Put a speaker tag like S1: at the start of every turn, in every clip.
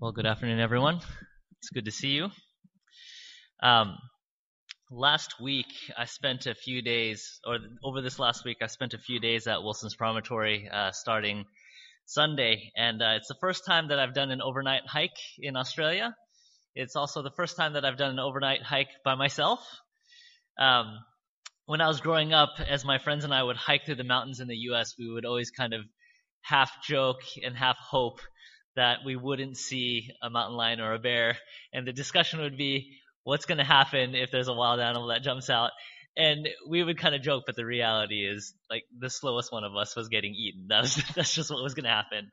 S1: Well, good afternoon, everyone. It's good to see you. Um, last week, I spent a few days, or over this last week, I spent a few days at Wilson's Promontory uh, starting Sunday, and uh, it's the first time that I've done an overnight hike in Australia. It's also the first time that I've done an overnight hike by myself. Um, when I was growing up, as my friends and I would hike through the mountains in the U.S., we would always kind of half joke and half hope that we wouldn't see a mountain lion or a bear. And the discussion would be, what's going to happen if there's a wild animal that jumps out? And we would kind of joke, but the reality is, like, the slowest one of us was getting eaten. That was, that's just what was going to happen.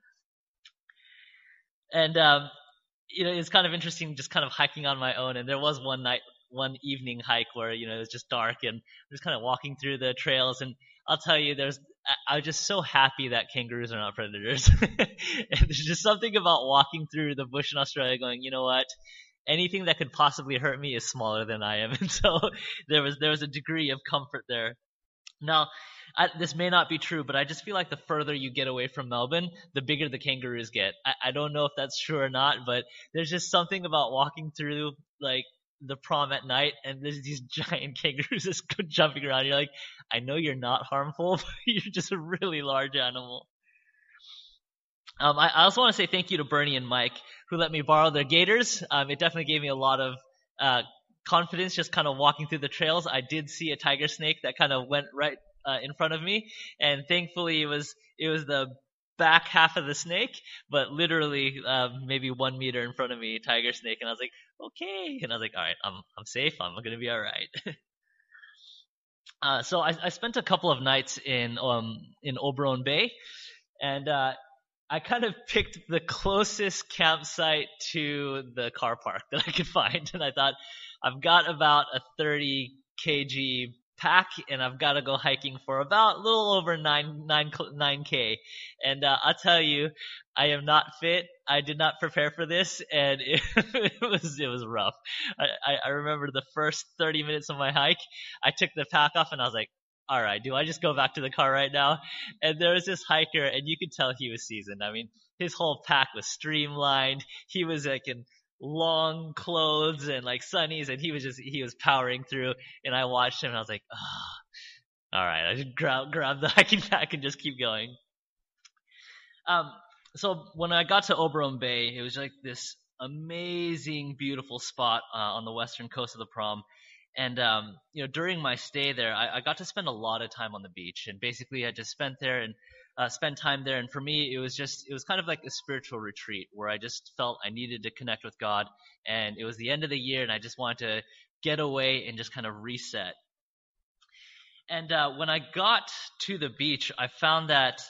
S1: And, um, you know, it's kind of interesting just kind of hiking on my own. And there was one night, one evening hike where, you know, it was just dark and I'm just kind of walking through the trails. And I'll tell you, there's I was just so happy that kangaroos are not predators. there's just something about walking through the bush in Australia going, you know what? Anything that could possibly hurt me is smaller than I am. And so there was there was a degree of comfort there. Now, I, this may not be true, but I just feel like the further you get away from Melbourne, the bigger the kangaroos get. I, I don't know if that's true or not, but there's just something about walking through like the prom at night and there's these giant kangaroos just jumping around. You're like, I know you're not harmful, but you're just a really large animal. Um, I, I, also want to say thank you to Bernie and Mike who let me borrow their gaiters. Um, it definitely gave me a lot of uh, confidence just kind of walking through the trails. I did see a tiger snake that kind of went right uh, in front of me, and thankfully it was it was the back half of the snake, but literally uh, maybe one meter in front of me, tiger snake, and I was like, okay, and I was like, all right, I'm I'm safe, I'm gonna be all right. uh, so I, I spent a couple of nights in um in Oberon Bay, and uh, I kind of picked the closest campsite to the car park that I could find, and I thought I've got about a 30 kg pack and I've got to go hiking for about a little over nine nine nine k. And uh, I'll tell you, I am not fit. I did not prepare for this, and it, it was it was rough. I, I remember the first 30 minutes of my hike. I took the pack off and I was like, all right, do I just go back to the car right now? And there was this hiker, and you could tell he was seasoned. I mean, his whole pack was streamlined. He was like in long clothes and like sunnies, and he was just he was powering through. And I watched him, and I was like, oh, all right. I just grab grab the hiking pack and just keep going. Um, so when I got to Oberon Bay, it was like this amazing, beautiful spot uh, on the western coast of the Prom. And um, you know, during my stay there, I, I got to spend a lot of time on the beach, and basically I just spent there and uh, spend time there. And for me, it was just, it was kind of like a spiritual retreat where I just felt I needed to connect with God. And it was the end of the year and I just wanted to get away and just kind of reset. And uh, when I got to the beach, I found that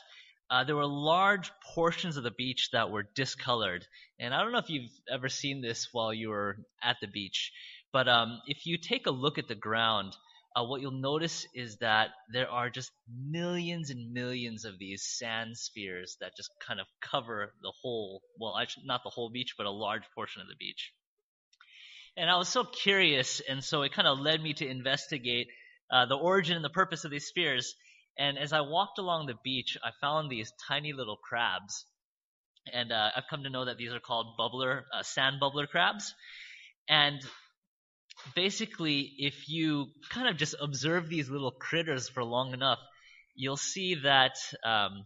S1: uh, there were large portions of the beach that were discolored. And I don't know if you've ever seen this while you were at the beach, but um, if you take a look at the ground, uh, what you'll notice is that there are just millions and millions of these sand spheres that just kind of cover the whole, well, actually not the whole beach, but a large portion of the beach. And I was so curious, and so it kind of led me to investigate uh, the origin and the purpose of these spheres. And as I walked along the beach, I found these tiny little crabs. And uh, I've come to know that these are called bubbler, uh, sand bubbler crabs. And basically, if you kind of just observe these little critters for long enough, you'll see that. Um,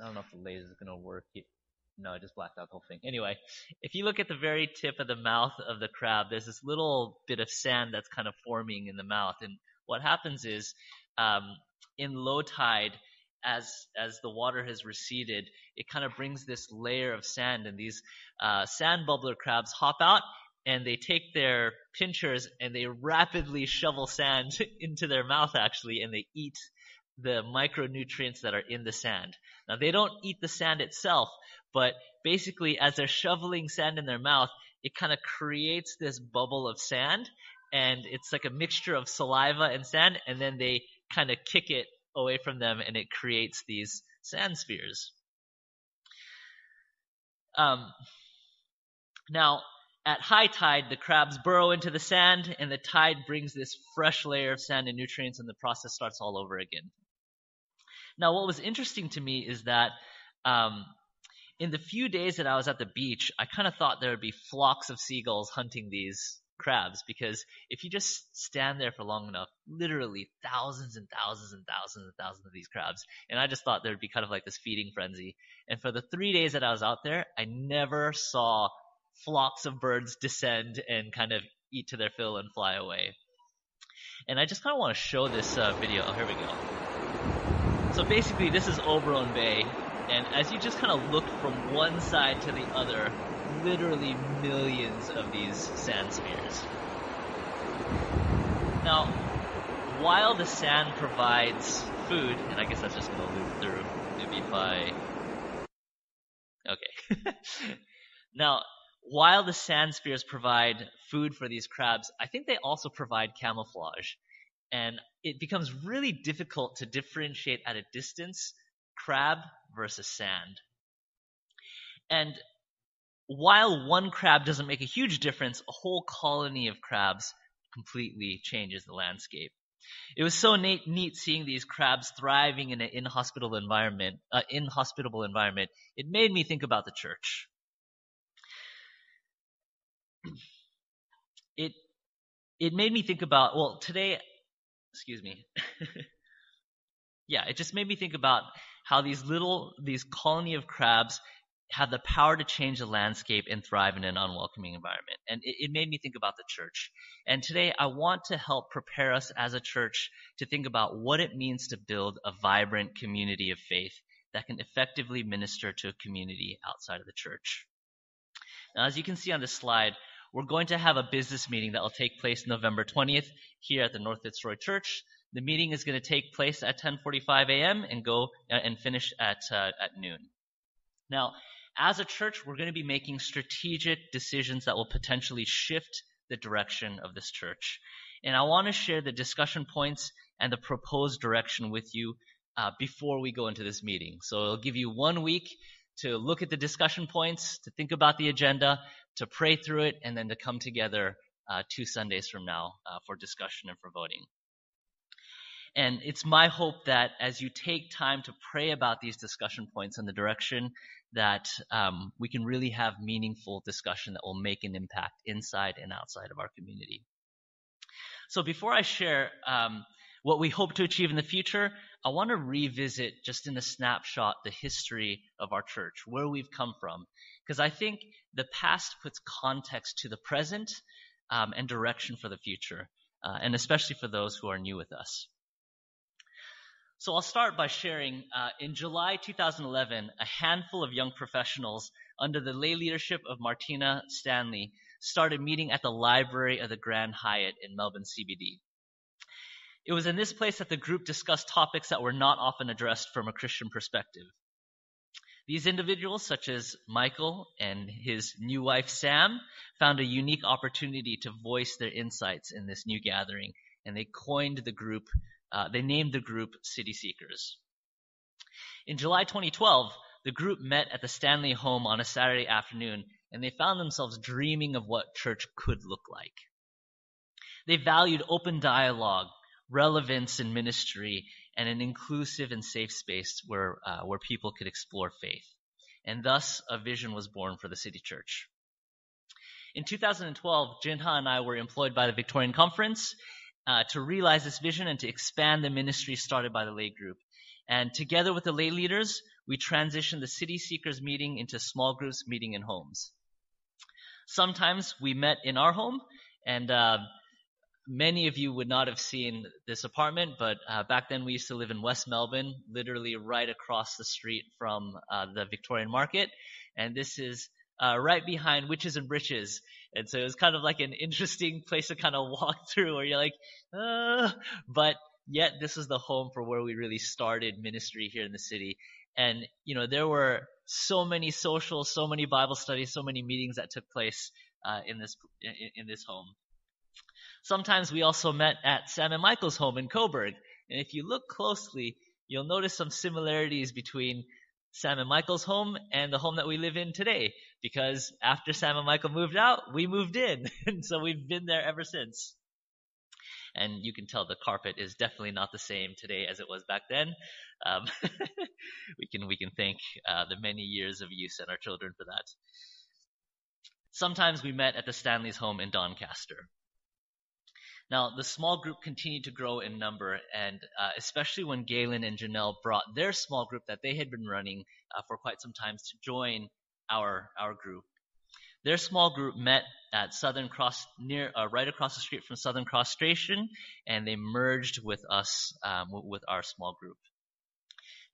S1: I don't know if the laser is going to work. No, I just blacked out the whole thing. Anyway, if you look at the very tip of the mouth of the crab, there's this little bit of sand that's kind of forming in the mouth. And what happens is, um, in low tide, as as the water has receded, it kind of brings this layer of sand, and these uh, sand bubbler crabs hop out and they take their pinchers and they rapidly shovel sand into their mouth actually and they eat the micronutrients that are in the sand. Now they don't eat the sand itself, but basically as they're shoveling sand in their mouth, it kind of creates this bubble of sand and it's like a mixture of saliva and sand and then they kind of kick it away from them and it creates these sand spheres. Um, now, at high tide, the crabs burrow into the sand, and the tide brings this fresh layer of sand and nutrients, and the process starts all over again. Now, what was interesting to me is that um, in the few days that I was at the beach, I kind of thought there would be flocks of seagulls hunting these crabs because if you just stand there for long enough, literally thousands and thousands and thousands and thousands of these crabs. And I just thought there'd be kind of like this feeding frenzy. And for the three days that I was out there, I never saw flocks of birds descend and kind of eat to their fill and fly away. And I just kind of want to show this uh, video. Oh, here we go. So basically, this is Oberon Bay, and as you just kind of look from one side to the other, literally millions of these sand spheres. Now, while the sand provides food, and I guess that's just going to loop through, maybe I. Okay. now, while the sand spheres provide food for these crabs, I think they also provide camouflage. And it becomes really difficult to differentiate at a distance crab versus sand. And while one crab doesn't make a huge difference, a whole colony of crabs completely changes the landscape. It was so neat, neat seeing these crabs thriving in an inhospitable environment. Uh, inhospitable environment. It made me think about the church. it it made me think about well today excuse me. Yeah it just made me think about how these little these colony of crabs have the power to change the landscape and thrive in an unwelcoming environment. And it, it made me think about the church. And today i want to help prepare us as a church to think about what it means to build a vibrant community of faith that can effectively minister to a community outside of the church. Now as you can see on this slide we're going to have a business meeting that will take place November 20th here at the North Fitzroy Church. The meeting is going to take place at 10:45 a.m. and go uh, and finish at uh, at noon. Now, as a church, we're going to be making strategic decisions that will potentially shift the direction of this church. And I want to share the discussion points and the proposed direction with you uh, before we go into this meeting. So it'll give you one week to look at the discussion points, to think about the agenda, to pray through it, and then to come together uh, two Sundays from now uh, for discussion and for voting. And it's my hope that as you take time to pray about these discussion points and the direction, that um, we can really have meaningful discussion that will make an impact inside and outside of our community. So before I share um, what we hope to achieve in the future, I want to revisit just in a snapshot the history of our church, where we've come from, because I think the past puts context to the present um, and direction for the future, uh, and especially for those who are new with us. So I'll start by sharing uh, in July 2011, a handful of young professionals under the lay leadership of Martina Stanley started meeting at the library of the Grand Hyatt in Melbourne CBD. It was in this place that the group discussed topics that were not often addressed from a Christian perspective. These individuals, such as Michael and his new wife Sam, found a unique opportunity to voice their insights in this new gathering, and they coined the group, uh, they named the group City Seekers. In July 2012, the group met at the Stanley home on a Saturday afternoon, and they found themselves dreaming of what church could look like. They valued open dialogue, relevance in ministry, and an inclusive and safe space where, uh, where people could explore faith. And thus, a vision was born for the City Church. In 2012, Jinha and I were employed by the Victorian Conference uh, to realize this vision and to expand the ministry started by the lay group. And together with the lay leaders, we transitioned the City Seekers meeting into small groups meeting in homes. Sometimes we met in our home, and uh, many of you would not have seen this apartment, but uh, back then we used to live in West Melbourne, literally right across the street from uh, the Victorian Market. And this is uh, right behind Witches and Britches. And so it was kind of like an interesting place to kind of walk through where you're like, uh, but yet this is the home for where we really started ministry here in the city. And, you know, there were so many social, so many Bible studies, so many meetings that took place uh, in this in, in this home. Sometimes we also met at Sam and Michael's home in Coburg. And if you look closely, you'll notice some similarities between Sam and Michael's home and the home that we live in today. Because after Sam and Michael moved out, we moved in. and so we've been there ever since. and you can tell the carpet is definitely not the same today as it was back then. Um, we can we can thank uh, the many years of use and our children for that. Sometimes we met at the Stanley's home in Doncaster. Now, the small group continued to grow in number, and uh, especially when Galen and Janelle brought their small group that they had been running uh, for quite some time to join our our group. Their small group met at Southern Cross, near uh, right across the street from Southern Cross Station, and they merged with us um, with our small group.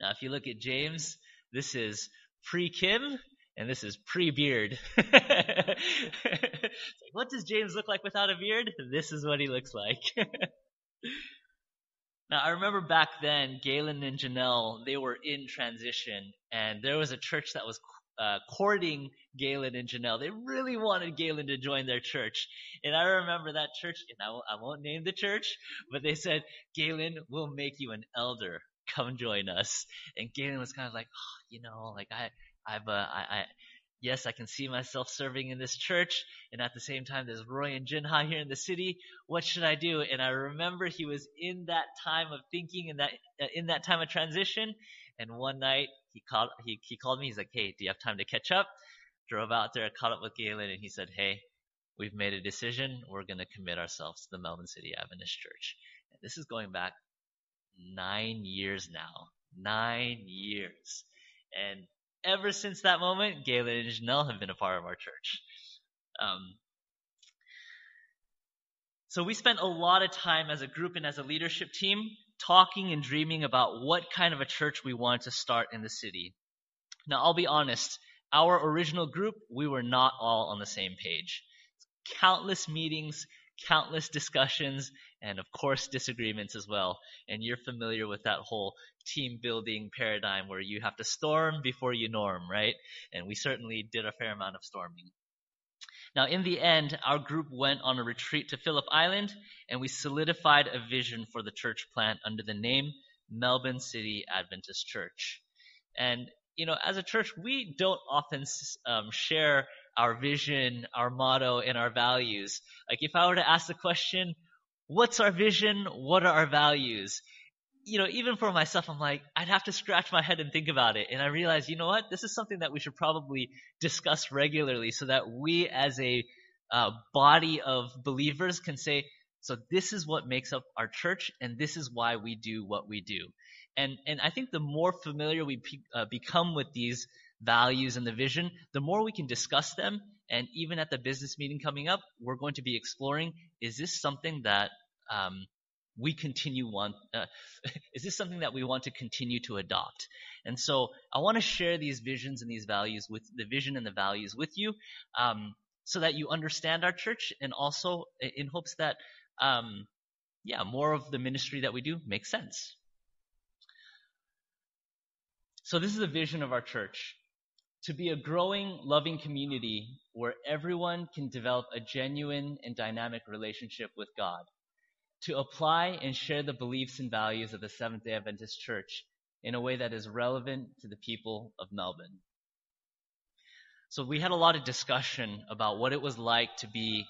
S1: Now, if you look at James, this is pre Kim, and this is pre-beard. what does James look like without a beard? This is what he looks like. now, I remember back then, Galen and Janelle, they were in transition, and there was a church that was uh, courting Galen and Janelle. They really wanted Galen to join their church. And I remember that church, and I won't, won't name the church, but they said, Galen, we'll make you an elder. Come join us. And Galen was kind of like, oh, you know, like I, I've, uh, I, I, yes, I can see myself serving in this church, and at the same time, there's Roy and Jinha here in the city. What should I do? And I remember he was in that time of thinking, in that, uh, in that time of transition. And one night, he called, he, he called me. He's like, "Hey, do you have time to catch up?" Drove out there, caught up with Galen, and he said, "Hey, we've made a decision. We're going to commit ourselves to the Melbourne City Adventist Church." And this is going back nine years now. Nine years. And ever since that moment, Galen and Janelle have been a part of our church. Um, so we spent a lot of time as a group and as a leadership team talking and dreaming about what kind of a church we wanted to start in the city. Now, I'll be honest, our original group, we were not all on the same page. Countless meetings, countless discussions, and of course disagreements as well. And you're familiar with that whole team building paradigm where you have to storm before you norm, right? And we certainly did a fair amount of storming. Now, in the end, our group went on a retreat to Phillip Island and we solidified a vision for the church plant under the name Melbourne City Adventist Church. And, you know, as a church, we don't often um, share our vision, our motto, and our values. Like, if I were to ask the question, what's our vision? What are our values? You know, even for myself, I'm like, I'd have to scratch my head and think about it. And I realize, you know what? This is something that we should probably discuss regularly so that we as a uh, body of believers can say, so this is what makes up our church, and this is why we do what we do. And and I think the more familiar we pe- uh, become with these values and the vision, the more we can discuss them and even at the business meeting coming up, we're going to be exploring, is this something that um, we continue want, uh, is this something that we want to continue to adopt? And so I want to share these visions and these values with the vision and the values with you, um, so that you understand our church and also in hopes that, um, yeah, more of the ministry that we do makes sense. So this is a vision of our church to be a growing, loving community where everyone can develop a genuine and dynamic relationship with God, to apply and share the beliefs and values of the Seventh day Adventist Church in a way that is relevant to the people of Melbourne. So we had a lot of discussion about what it was like to be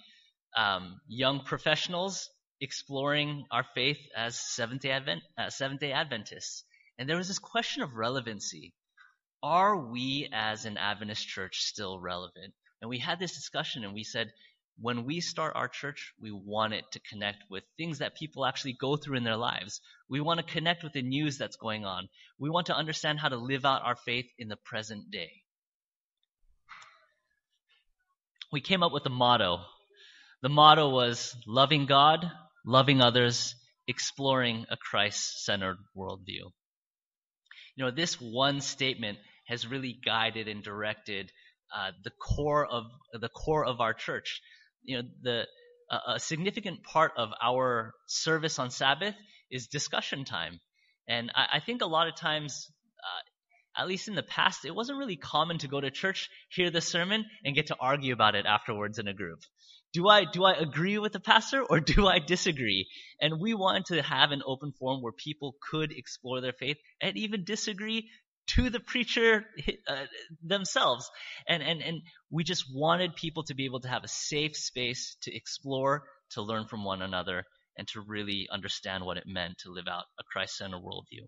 S1: um, young professionals exploring our faith as Seventh day, Advent, uh, Seventh day Adventists. And there was this question of relevancy are we as an Adventist church still relevant? And we had this discussion and we said, when we start our church, we want it to connect with things that people actually go through in their lives. We want to connect with the news that's going on. We want to understand how to live out our faith in the present day. We came up with a motto. The motto was loving God, loving others, exploring a Christ centered worldview. You know, this one statement has really guided and directed uh, the core of the core of our church. You know, the a significant part of our service on Sabbath is discussion time, and I, I think a lot of times. Uh, at least in the past, it wasn't really common to go to church, hear the sermon, and get to argue about it afterwards in a group. Do I do I agree with the pastor or do I disagree? And we wanted to have an open forum where people could explore their faith and even disagree to the preacher uh, themselves. And, and, and we just wanted people to be able to have a safe space to explore, to learn from one another, and to really understand what it meant to live out a Christ centered worldview.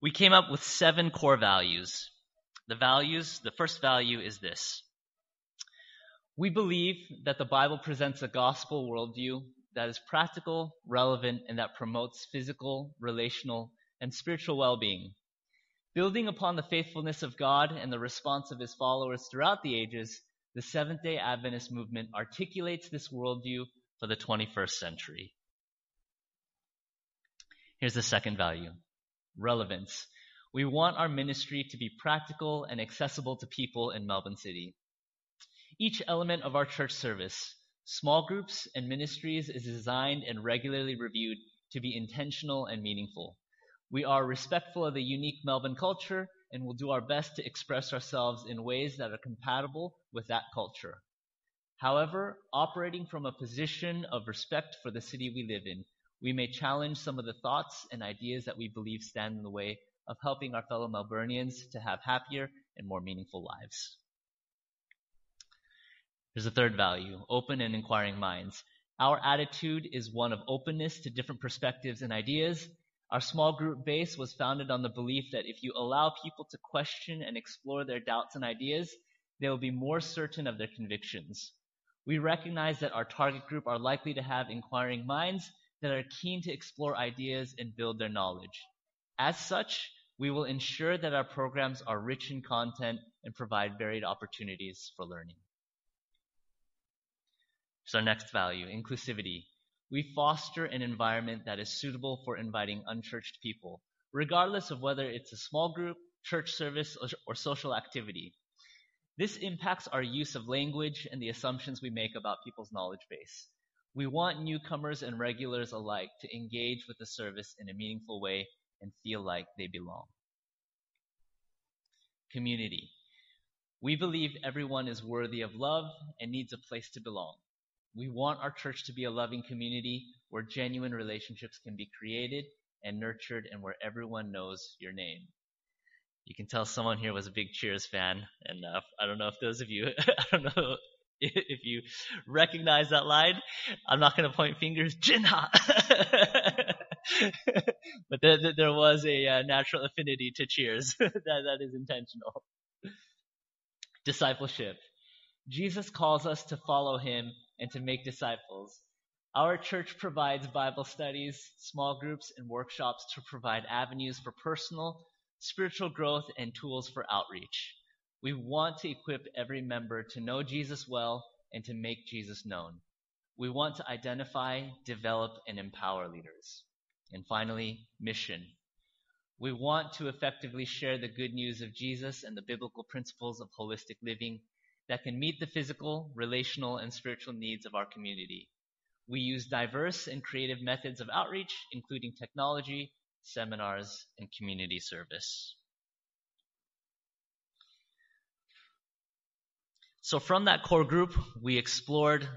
S1: We came up with seven core values. The values, the first value is this. We believe that the Bible presents a gospel worldview that is practical, relevant, and that promotes physical, relational, and spiritual well being. Building upon the faithfulness of God and the response of his followers throughout the ages, the Seventh day Adventist movement articulates this worldview for the 21st century. Here's the second value relevance. We want our ministry to be practical and accessible to people in Melbourne City. Each element of our church service, small groups and ministries, is designed and regularly reviewed to be intentional and meaningful. We are respectful of the unique Melbourne culture and will do our best to express ourselves in ways that are compatible with that culture. However, operating from a position of respect for the city we live in, we may challenge some of the thoughts and ideas that we believe stand in the way of helping our fellow Melburnians to have happier and more meaningful lives. There's a third value open and inquiring minds. Our attitude is one of openness to different perspectives and ideas. Our small group base was founded on the belief that if you allow people to question and explore their doubts and ideas, they will be more certain of their convictions. We recognize that our target group are likely to have inquiring minds that are keen to explore ideas and build their knowledge. As such, we will ensure that our programs are rich in content and provide varied opportunities for learning. So our next value, inclusivity. We foster an environment that is suitable for inviting unchurched people, regardless of whether it's a small group, church service, or social activity. This impacts our use of language and the assumptions we make about people's knowledge base. We want newcomers and regulars alike to engage with the service in a meaningful way and feel like they belong. Community. We believe everyone is worthy of love and needs a place to belong. We want our church to be a loving community where genuine relationships can be created and nurtured and where everyone knows your name. You can tell someone here was a big Cheers fan, and uh, I don't know if those of you, I don't know if you recognize that line. I'm not going to point fingers, Jinha. but there, there, was a uh, natural affinity to Cheers. that, that is intentional. Discipleship. Jesus calls us to follow him and to make disciples. Our church provides Bible studies, small groups, and workshops to provide avenues for personal, spiritual growth and tools for outreach. We want to equip every member to know Jesus well and to make Jesus known. We want to identify, develop, and empower leaders. And finally, mission. We want to effectively share the good news of Jesus and the biblical principles of holistic living that can meet the physical, relational, and spiritual needs of our community. We use diverse and creative methods of outreach, including technology, seminars, and community service. So, from that core group, we explored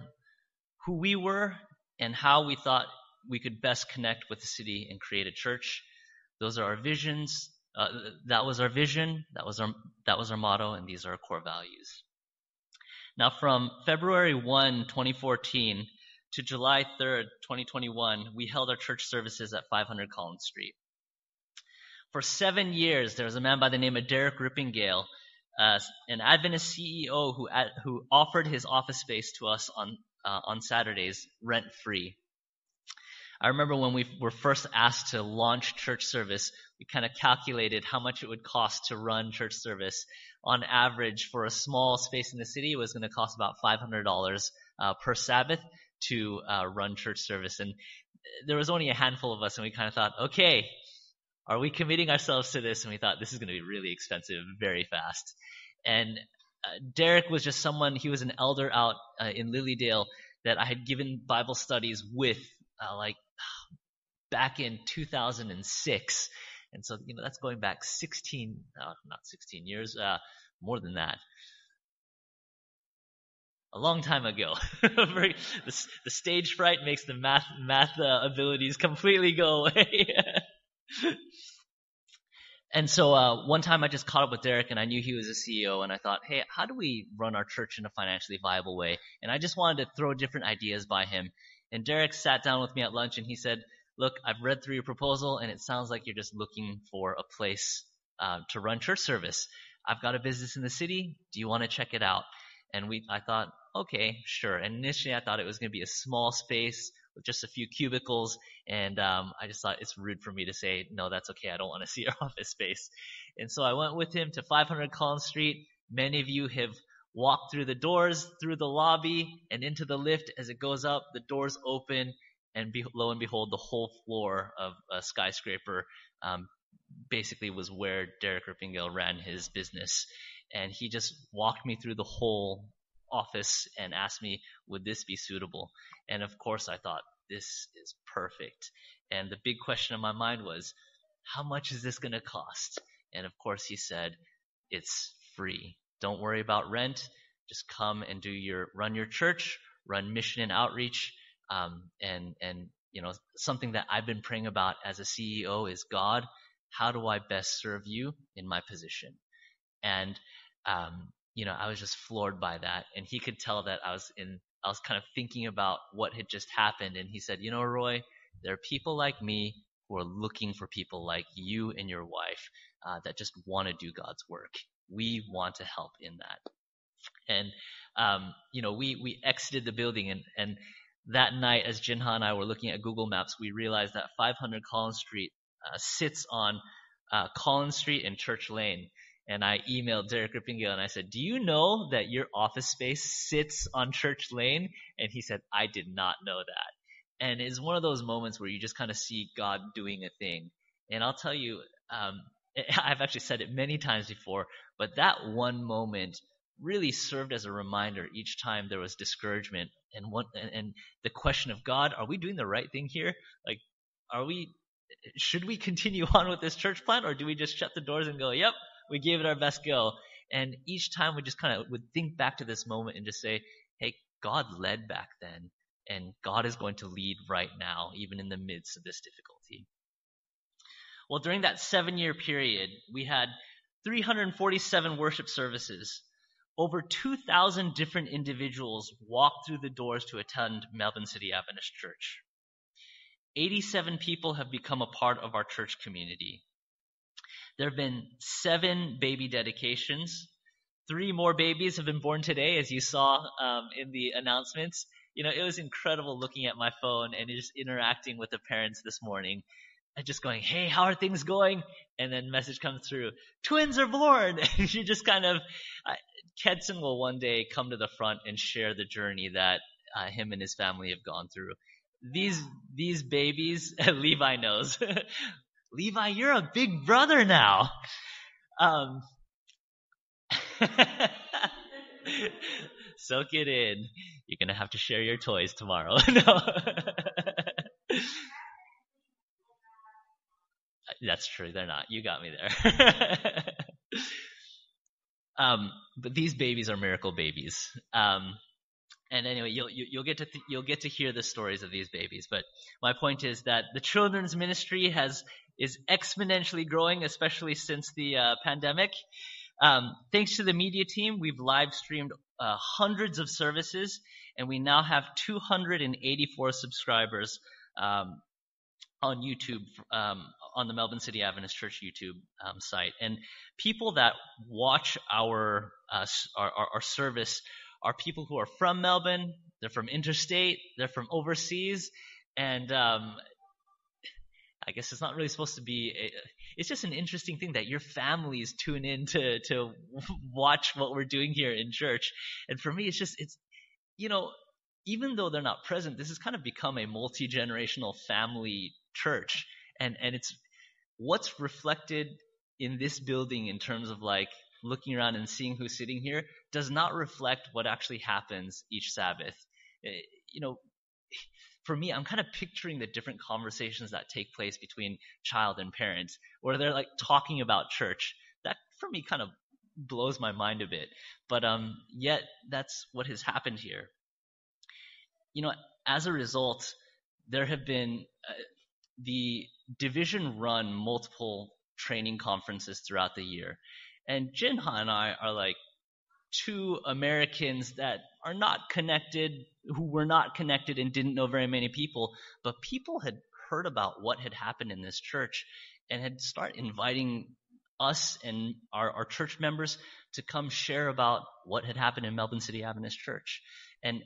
S1: who we were and how we thought we could best connect with the city and create a church. Those are our visions. Uh, that was our vision. That was our that was our motto, and these are our core values. Now, from February 1, 2014 to July 3rd, 2021, we held our church services at 500 Collins Street. For seven years, there was a man by the name of Derek Rippingale, uh, an Adventist CEO who, who offered his office space to us on, uh, on Saturdays rent free. I remember when we were first asked to launch church service, we kind of calculated how much it would cost to run church service. On average, for a small space in the city, it was going to cost about $500 uh, per Sabbath to uh, run church service. And there was only a handful of us, and we kind of thought, okay, are we committing ourselves to this? And we thought this is going to be really expensive very fast. And uh, Derek was just someone, he was an elder out uh, in Lilydale that I had given Bible studies with, uh, like back in 2006. And so, you know, that's going back 16, uh, not 16 years, uh, more than that. A long time ago. the, the, stage fright makes the math, math uh, abilities completely go away. and so uh, one time I just caught up with Derek and I knew he was a CEO and I thought, hey, how do we run our church in a financially viable way? And I just wanted to throw different ideas by him. And Derek sat down with me at lunch and he said, Look, I've read through your proposal and it sounds like you're just looking for a place uh, to run church service. I've got a business in the city. Do you want to check it out? And we, I thought, okay, sure. And initially I thought it was going to be a small space with just a few cubicles. And um, I just thought it's rude for me to say, no, that's okay. I don't want to see your office space. And so I went with him to 500 Collins Street. Many of you have walked through the doors, through the lobby, and into the lift. As it goes up, the doors open, and be, lo and behold, the whole floor of a skyscraper um, basically was where Derek Rippingale ran his business. And he just walked me through the whole office and asked me, would this be suitable? And of course, I thought, this is perfect. And the big question in my mind was, how much is this going to cost? And of course, he said, it's free. Don't worry about rent. Just come and do your, run your church, run mission and outreach, um, and and you know something that I've been praying about as a CEO is God, how do I best serve you in my position? And um, you know, I was just floored by that, and he could tell that I was in. I was kind of thinking about what had just happened, and he said, "You know, Roy, there are people like me who are looking for people like you and your wife uh, that just want to do God's work. We want to help in that." And um, you know, we we exited the building, and and that night, as Jinha and I were looking at Google Maps, we realized that 500 Collins Street uh, sits on uh, Collins Street and Church Lane. And I emailed Derek Rippingale and I said, Do you know that your office space sits on Church Lane? And he said, I did not know that. And it's one of those moments where you just kind of see God doing a thing. And I'll tell you, um, I've actually said it many times before, but that one moment really served as a reminder each time there was discouragement and and the question of God, are we doing the right thing here? Like, are we? Should we continue on with this church plan, or do we just shut the doors and go, "Yep, we gave it our best go"? And each time we just kind of would think back to this moment and just say, "Hey, God led back then, and God is going to lead right now, even in the midst of this difficulty." Well, during that seven-year period, we had 347 worship services over 2,000 different individuals walked through the doors to attend Melbourne City Adventist Church. 87 people have become a part of our church community. There have been seven baby dedications. Three more babies have been born today, as you saw um, in the announcements. You know, it was incredible looking at my phone and just interacting with the parents this morning and just going, hey, how are things going? And then message comes through, twins are born. And you just kind of, uh, Kedson will one day come to the front and share the journey that uh, him and his family have gone through. These these babies, Levi knows. Levi, you're a big brother now. Um, soak it in. You're gonna have to share your toys tomorrow. no. That's true. They're not. You got me there. um, but these babies are miracle babies. Um, and anyway, you'll you, will get to th- you'll get to hear the stories of these babies. But my point is that the children's ministry has is exponentially growing, especially since the uh, pandemic. Um, thanks to the media team, we've live streamed uh, hundreds of services, and we now have 284 subscribers um, on YouTube um, on the Melbourne City Adventist Church YouTube um, site. And people that watch our, uh, our, our, service are people who are from Melbourne, they're from interstate, they're from overseas, and um, I guess it's not really supposed to be. A, it's just an interesting thing that your families tune in to to watch what we're doing here in church. And for me, it's just it's you know even though they're not present, this has kind of become a multi generational family church, and and it's what's reflected in this building in terms of like looking around and seeing who's sitting here does not reflect what actually happens each Sabbath. Eh, you know, for me, I'm kind of picturing the different conversations that take place between child and parent, where they're like talking about church. That for me kind of blows my mind a bit. But um, yet that's what has happened here. You know, as a result, there have been uh, the division run multiple training conferences throughout the year. And Jinha and I are like two Americans that are not connected, who were not connected and didn't know very many people, but people had heard about what had happened in this church and had started inviting us and our, our church members to come share about what had happened in Melbourne City Adventist Church. And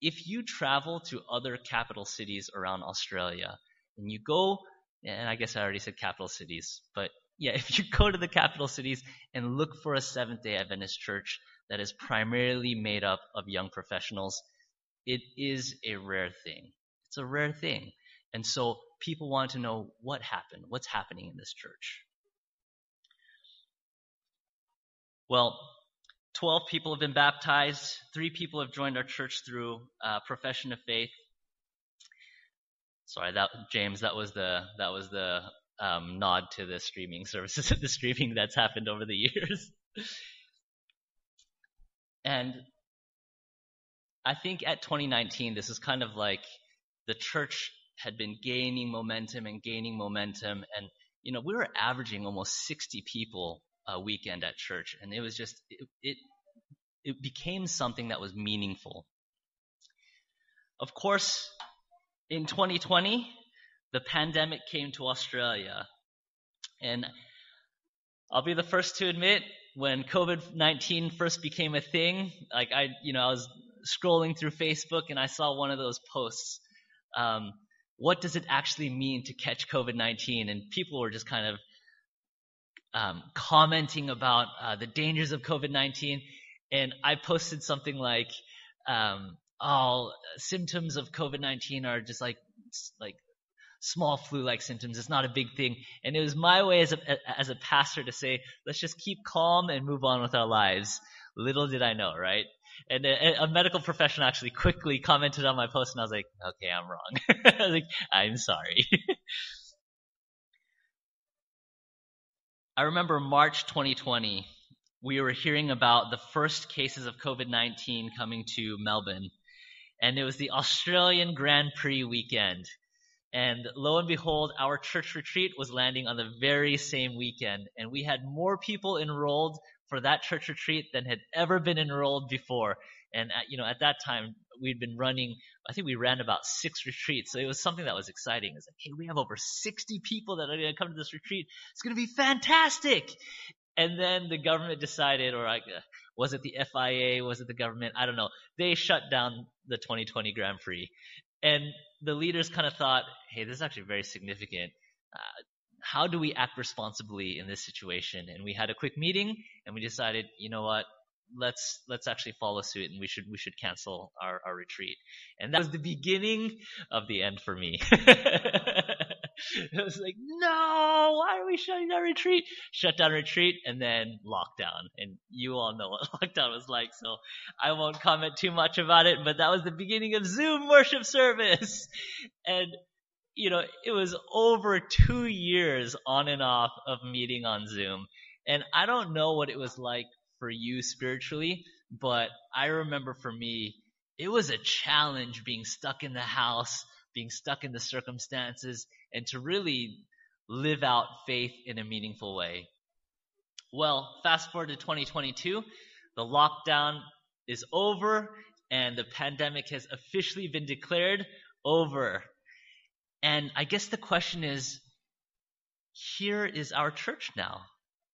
S1: if you travel to other capital cities around Australia and you go, and I guess I already said capital cities, but yeah, if you go to the capital cities and look for a Seventh day Adventist church that is primarily made up of young professionals, it is a rare thing. It's a rare thing. And so people want to know what happened, what's happening in this church. Well, 12 people have been baptized. Three people have joined our church through uh, profession of faith. Sorry, that James, that was the that was the um, nod to the streaming services, the streaming that's happened over the years. and I think at 2019, this is kind of like the church had been gaining momentum and gaining momentum, and you know we were averaging almost 60 people a weekend at church, and it was just it, it it became something that was meaningful. Of course, in 2020, the pandemic came to Australia, and I'll be the first to admit when COVID-19 first became a thing, like I, you know, I was scrolling through Facebook and I saw one of those posts. Um, what does it actually mean to catch COVID-19? And people were just kind of um, commenting about uh, the dangers of COVID 19. And I posted something like, um, "All symptoms of COVID 19 are just like like small flu-like symptoms. It's not a big thing." And it was my way as a as a pastor to say, "Let's just keep calm and move on with our lives." Little did I know, right? And a, a medical professional actually quickly commented on my post, and I was like, "Okay, I'm wrong." I was like, "I'm sorry." I remember March 2020, we were hearing about the first cases of COVID 19 coming to Melbourne. And it was the Australian Grand Prix weekend. And lo and behold, our church retreat was landing on the very same weekend. And we had more people enrolled for that church retreat than had ever been enrolled before. And at, you know, at that time, we'd been running. I think we ran about six retreats, so it was something that was exciting. It's like, hey, we have over 60 people that are going to come to this retreat. It's going to be fantastic. And then the government decided, or like, uh, was it the FIA? Was it the government? I don't know. They shut down the 2020 Grand Prix, and the leaders kind of thought, hey, this is actually very significant. Uh, how do we act responsibly in this situation? And we had a quick meeting, and we decided, you know what? let's let's actually follow suit and we should we should cancel our, our retreat and that was the beginning of the end for me it was like no why are we shutting down retreat? Shut down retreat and then lockdown. And you all know what lockdown was like so i won't comment too much about it but that was the beginning of zoom worship service. And you know it was over two years on and off of meeting on zoom. And i don't know what it was like for you spiritually, but I remember for me, it was a challenge being stuck in the house, being stuck in the circumstances, and to really live out faith in a meaningful way. Well, fast forward to 2022, the lockdown is over, and the pandemic has officially been declared over. And I guess the question is here is our church now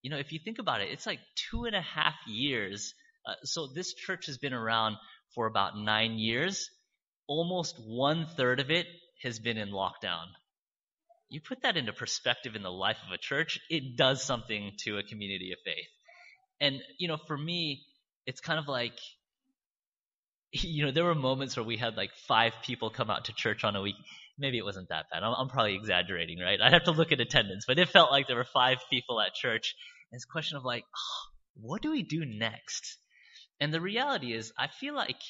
S1: you know, if you think about it, it's like two and a half years. Uh, so this church has been around for about nine years. Almost one third of it has been in lockdown. You put that into perspective in the life of a church, it does something to a community of faith. And, you know, for me, it's kind of like, you know, there were moments where we had like five people come out to church on a week. Maybe it wasn't that bad. I'm, I'm probably exaggerating, right? I'd have to look at attendance, but it felt like there were five people at church it's a question of like, oh, what do we do next? And the reality is, I feel like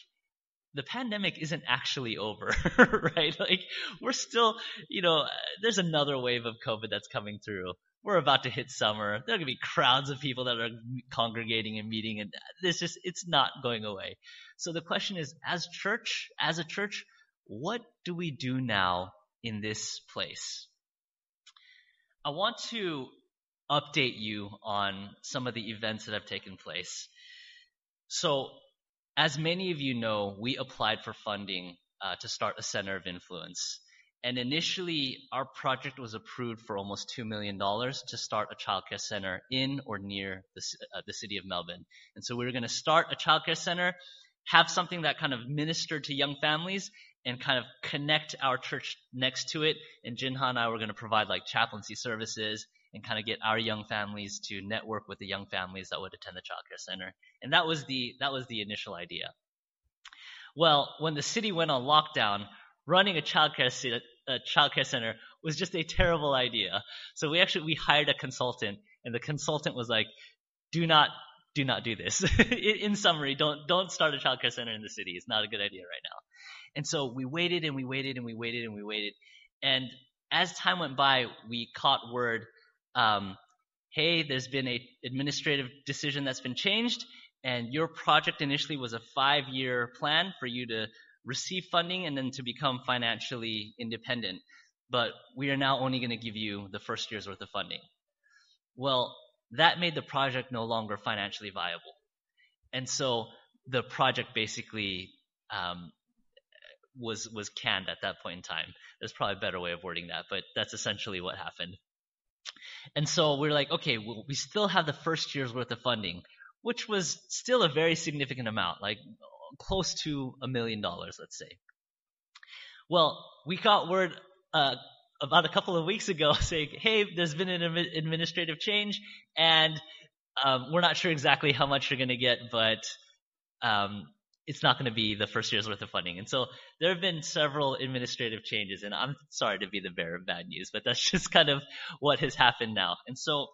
S1: the pandemic isn't actually over, right? Like we're still, you know, there's another wave of COVID that's coming through. We're about to hit summer. There are going to be crowds of people that are congregating and meeting, and this just it's not going away. So the question is, as church, as a church, what do we do now in this place? I want to update you on some of the events that have taken place. So, as many of you know, we applied for funding uh, to start a center of influence. And initially, our project was approved for almost $2 million to start a childcare center in or near the, uh, the city of Melbourne. And so we were going to start a childcare center, have something that kind of ministered to young families, and kind of connect our church next to it. And Jinha and I were going to provide like chaplaincy services and kind of get our young families to network with the young families that would attend the childcare center. And that was the that was the initial idea. Well, when the city went on lockdown, running a childcare a childcare center was just a terrible idea. So we actually we hired a consultant, and the consultant was like, "Do not do not do this." in summary, don't don't start a childcare center in the city. It's not a good idea right now. And so we waited and we waited and we waited and we waited. And as time went by, we caught word, um, hey, there's been an administrative decision that's been changed, and your project initially was a five-year plan for you to receive funding and then to become financially independent. But we are now only going to give you the first year's worth of funding. Well, that made the project no longer financially viable. And so the project basically um, was was canned at that point in time. There's probably a better way of wording that, but that's essentially what happened. And so we're like, okay, well, we still have the first year's worth of funding, which was still a very significant amount, like close to a million dollars, let's say. Well, we got word uh, about a couple of weeks ago saying, hey, there's been an administrative change, and um, we're not sure exactly how much you're going to get, but um, it's not going to be the first year's worth of funding. And so there have been several administrative changes, and I'm sorry to be the bearer of bad news, but that's just kind of what has happened now. And so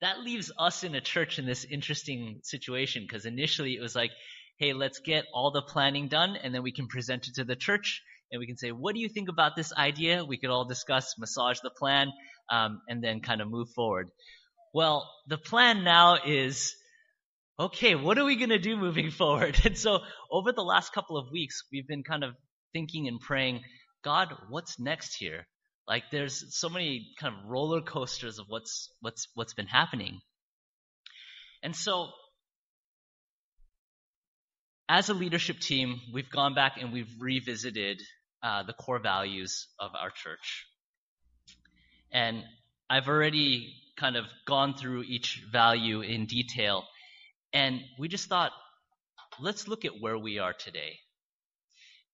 S1: that leaves us in a church in this interesting situation because initially it was like, hey, let's get all the planning done and then we can present it to the church and we can say, what do you think about this idea? We could all discuss, massage the plan, um, and then kind of move forward. Well, the plan now is, okay, what are we going to do moving forward? And so over the last couple of weeks, we've been kind of thinking and praying, God, what's next here? Like there's so many kind of roller coasters of what's what's what's been happening. And so as a leadership team, we've gone back and we've revisited uh, the core values of our church. And I've already kind of gone through each value in detail. And we just thought, let's look at where we are today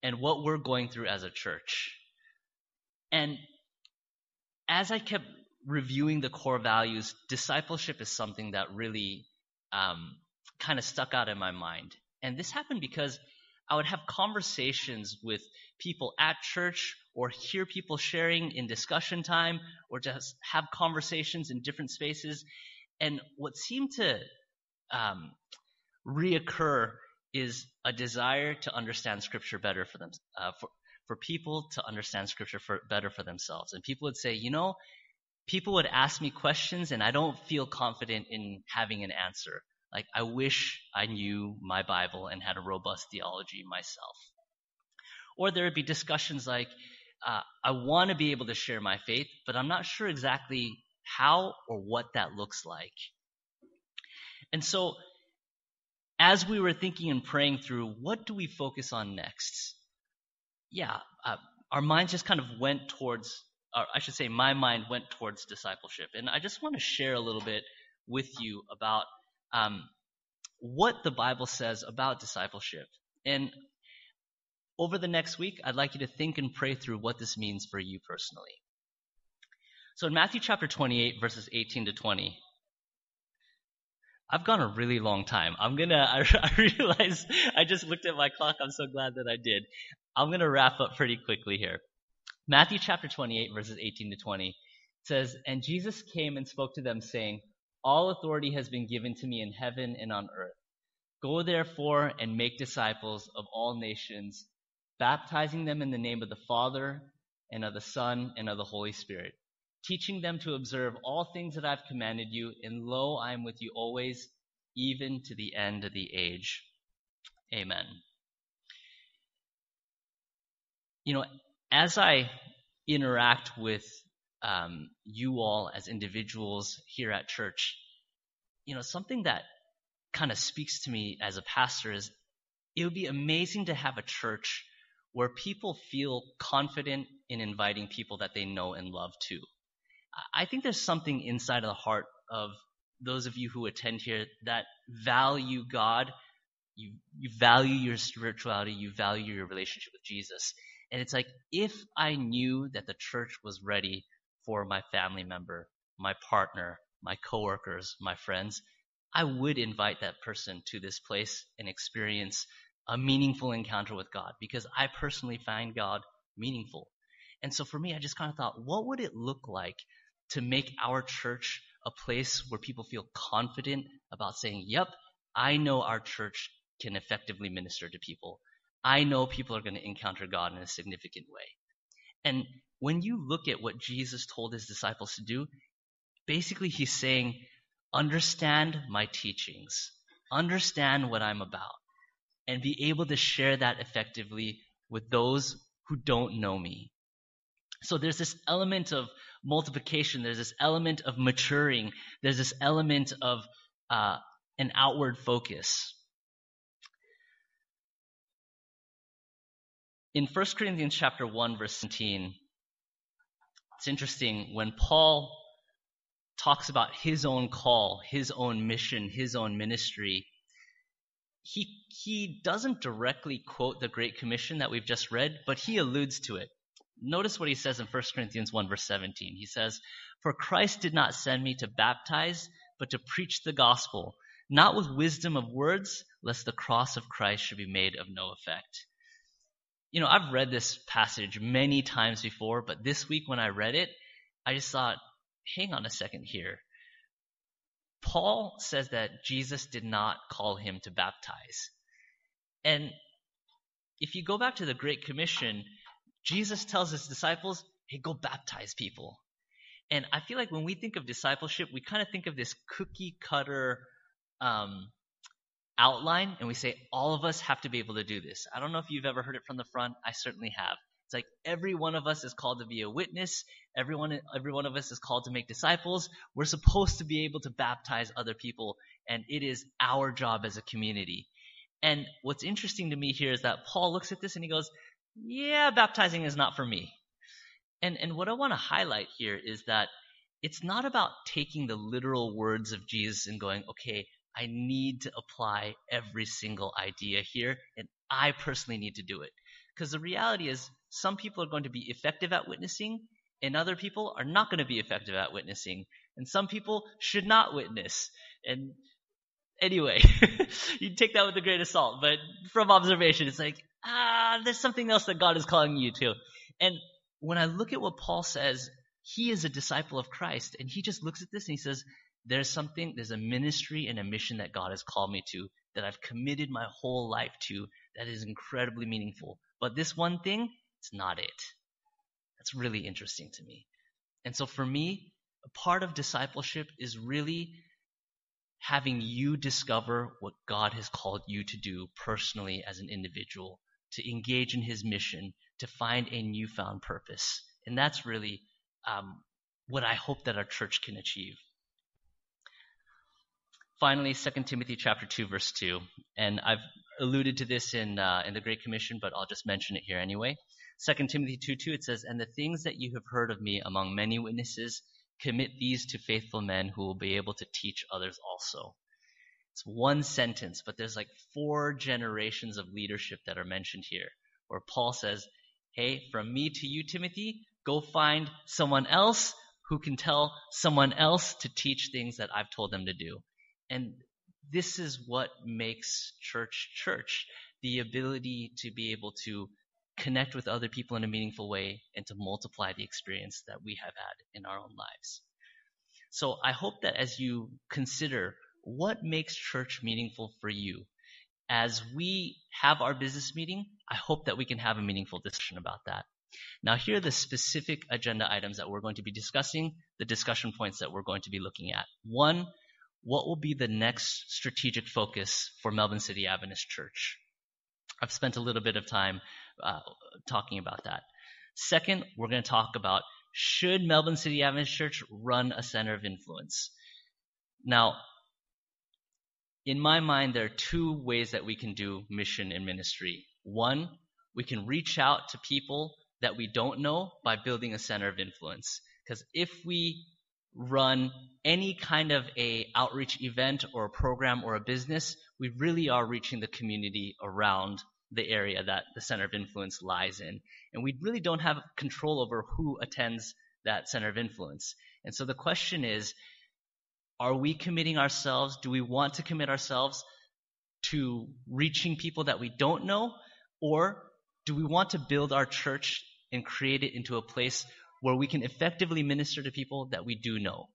S1: and what we're going through as a church. And as I kept reviewing the core values, discipleship is something that really um, kind of stuck out in my mind. And this happened because I would have conversations with people at church or hear people sharing in discussion time or just have conversations in different spaces. And what seemed to um, reoccur is a desire to understand Scripture better for them, uh, for, for people to understand Scripture for, better for themselves. And people would say, you know, people would ask me questions and I don't feel confident in having an answer. Like, I wish I knew my Bible and had a robust theology myself. Or there would be discussions like, uh, I want to be able to share my faith, but I'm not sure exactly how or what that looks like. And so, as we were thinking and praying through, what do we focus on next? Yeah, uh, our minds just kind of went towards, or I should say, my mind went towards discipleship. And I just want to share a little bit with you about um, what the Bible says about discipleship. And over the next week, I'd like you to think and pray through what this means for you personally. So in Matthew chapter 28, verses 18 to 20, I've gone a really long time. I'm gonna, I, I realize I just looked at my clock. I'm so glad that I did. I'm gonna wrap up pretty quickly here. Matthew chapter 28, verses 18 to 20 says, And Jesus came and spoke to them, saying, all authority has been given to me in heaven and on earth. Go therefore and make disciples of all nations, baptizing them in the name of the Father and of the Son and of the Holy Spirit, teaching them to observe all things that I've commanded you, and lo, I am with you always, even to the end of the age. Amen. You know, as I interact with um, you all as individuals here at church, you know, something that kind of speaks to me as a pastor is
S2: it would be amazing to have a church where people feel confident in inviting people that they know and love too. I think there's something inside of the heart of those of you who attend here that value God, you, you value your spirituality, you value your relationship with Jesus. And it's like, if I knew that the church was ready for my family member, my partner, my coworkers, my friends, I would invite that person to this place and experience a meaningful encounter with God because I personally find God meaningful. And so for me, I just kind of thought, what would it look like to make our church a place where people feel confident about saying, yep, I know our church can effectively minister to people. I know people are going to encounter God in a significant way. And when you look at what Jesus told his disciples to do, basically he's saying, understand my teachings, understand what I'm about, and be able to share that effectively with those who don't know me. So there's this element of multiplication, there's this element of maturing, there's this element of uh, an outward focus. In 1 Corinthians chapter 1 verse 17, it's interesting when Paul talks about his own call, his own mission, his own ministry. He he doesn't directly quote the Great Commission that we've just read, but he alludes to it. Notice what he says in 1 Corinthians 1 verse 17. He says, For Christ did not send me to baptize, but to preach the gospel, not with wisdom of words, lest the cross of Christ should be made of no effect. You know, I've read this passage many times before, but this week when I read it, I just thought, hang on a second here. Paul says that Jesus did not call him to baptize. And if you go back to the Great Commission, Jesus tells his disciples, hey, go baptize people. And I feel like when we think of discipleship, we kind of think of this cookie cutter um, outline, and we say all of us have to be able to do this. I don't know if you've ever heard it from the front. I certainly have. It's like every one of us is called to be a witness. Everyone, every one of us is called to make disciples. We're supposed to be able to baptize other people, and it is our job as a community. And what's interesting to me here is that Paul looks at this and he goes, yeah, baptizing is not for me. And, and what I want to highlight here is that it's not about taking the literal words of Jesus and going, okay, I need to apply every single idea here, and I personally need to do it. Because the reality is, some people are going to be effective at witnessing, and other people are not going to be effective at witnessing. And some people should not witness. And anyway, you take that with a grain of salt. But from observation, it's like, ah, there's something else that God is calling you to. And when I look at what Paul says, he is a disciple of Christ, and he just looks at this and he says, there's something, there's a ministry and a mission that God has called me to that I've committed my whole life to that is incredibly meaningful. But this one thing, it's not it. That's really interesting to me. And so for me, a part of discipleship is really having you discover what God has called you to do personally as an individual, to engage in his mission, to find a newfound purpose. And that's really um, what I hope that our church can achieve. Finally, 2 Timothy chapter 2, verse 2. And I've alluded to this in, uh, in the Great Commission, but I'll just mention it here anyway. 2 Timothy 2, 2, it says, And the things that you have heard of me among many witnesses, Commit these to faithful men who will be able to teach others also. It's one sentence, but there's like four generations of leadership that are mentioned here, where Paul says, Hey, from me to you, Timothy, go find someone else who can tell someone else to teach things that I've told them to do. And this is what makes church church the ability to be able to connect with other people in a meaningful way, and to multiply the experience that we have had in our own lives. So I hope that as you consider what makes church meaningful for you, as we have our business meeting, I hope that we can have a meaningful discussion about that. Now, here are the specific agenda items that we're going to be discussing, the discussion points that we're going to be looking at. One, what will be the next strategic focus for Melbourne City Adventist Church? I've spent a little bit of time uh, talking about that. Second, we're going to talk about should Melbourne City Adventist Church run a center of influence? Now, in my mind, there are two ways that we can do mission and ministry. One, we can reach out to people that we don't know by building a center of influence. Because if we run any kind of a outreach event or a program or a business, we really are reaching the community around the area that the center of influence lies in. And we really don't have control over who attends that center of influence. And so the question is, are we committing ourselves? Do we want to commit ourselves to reaching people that we don't know? Or do we want to build our church and create it into a place where we can effectively minister to people that we do know?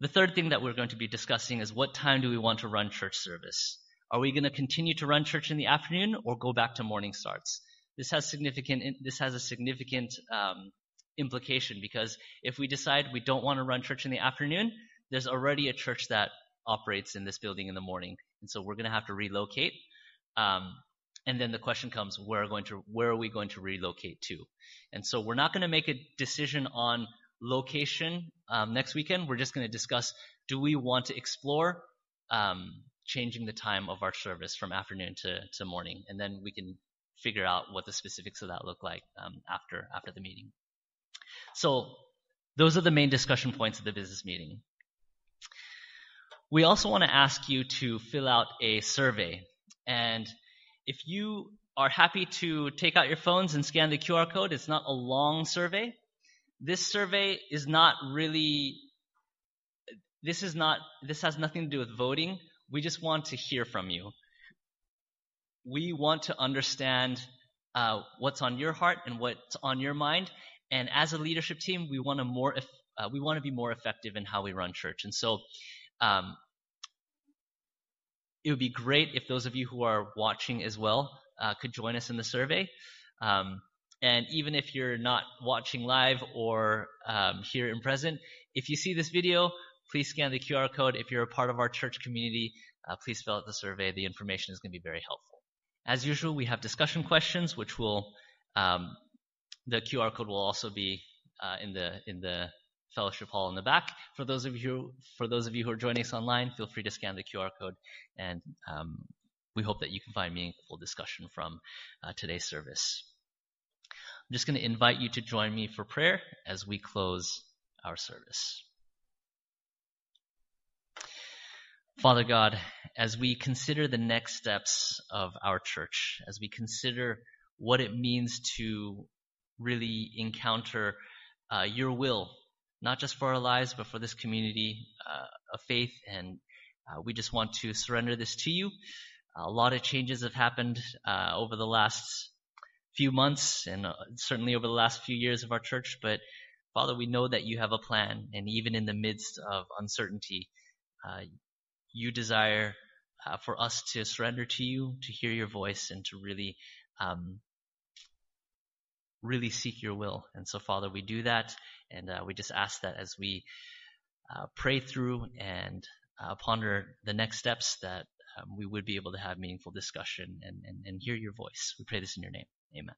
S2: The third thing that we're going to be discussing is what time do we want to run church service? Are we going to continue to run church in the afternoon or go back to morning starts? This has significant. This has a significant um, implication because if we decide we don't want to run church in the afternoon, there's already a church that operates in this building in the morning, and so we're going to have to relocate. Um, and then the question comes, where are going to where are we going to relocate to? And so we're not going to make a decision on location um, next weekend. We're just going to discuss: do we want to explore um, changing the time of our service from afternoon to, to morning, and then we can figure out what the specifics of that look like um, after after the meeting. So those are the main discussion points of the business meeting. We also want to ask you to fill out a survey. And if you are happy to take out your phones and scan the QR code, it's not a long survey. This survey is not really, this is not, this has nothing to do with voting. We just want to hear from you. We want to understand uh, what's on your heart and what's on your mind, and as a leadership team, we want to more uh, we want to be more effective in how we run church. And so, um, it would be great if those of you who are watching as well uh, could join us in the survey. Um, and even if you're not watching live or um, here in present, if you see this video, please scan the QR code. If you're a part of our church community, uh, please fill out the survey. The information is going to be very helpful. As usual, we have discussion questions, which will um, the QR code will also be uh, in the in the fellowship hall in the back. For those of you for those of you who are joining us online, feel free to scan the QR code, and um, we hope that you can find meaningful discussion from uh, today's service. I'm just going to invite you to join me for prayer as we close our service. Father God, as we consider the next steps of our church, as we consider what it means to really encounter uh, your will, not just for our lives, but for this community uh, of faith. And uh, we just want to surrender this to you. A lot of changes have happened uh, over the last few months and uh, certainly over the last few years of our church. But Father, we know that you have a plan. And even in the midst of uncertainty, uh, you desire for us to surrender to you, to hear your voice, and to really um, really seek your will. And so, Father, we do that, and uh, we just ask that as we uh, pray through and uh, ponder the next steps, that um, we would be able to have meaningful discussion and, and, and hear your voice. We pray this in your name. Amen.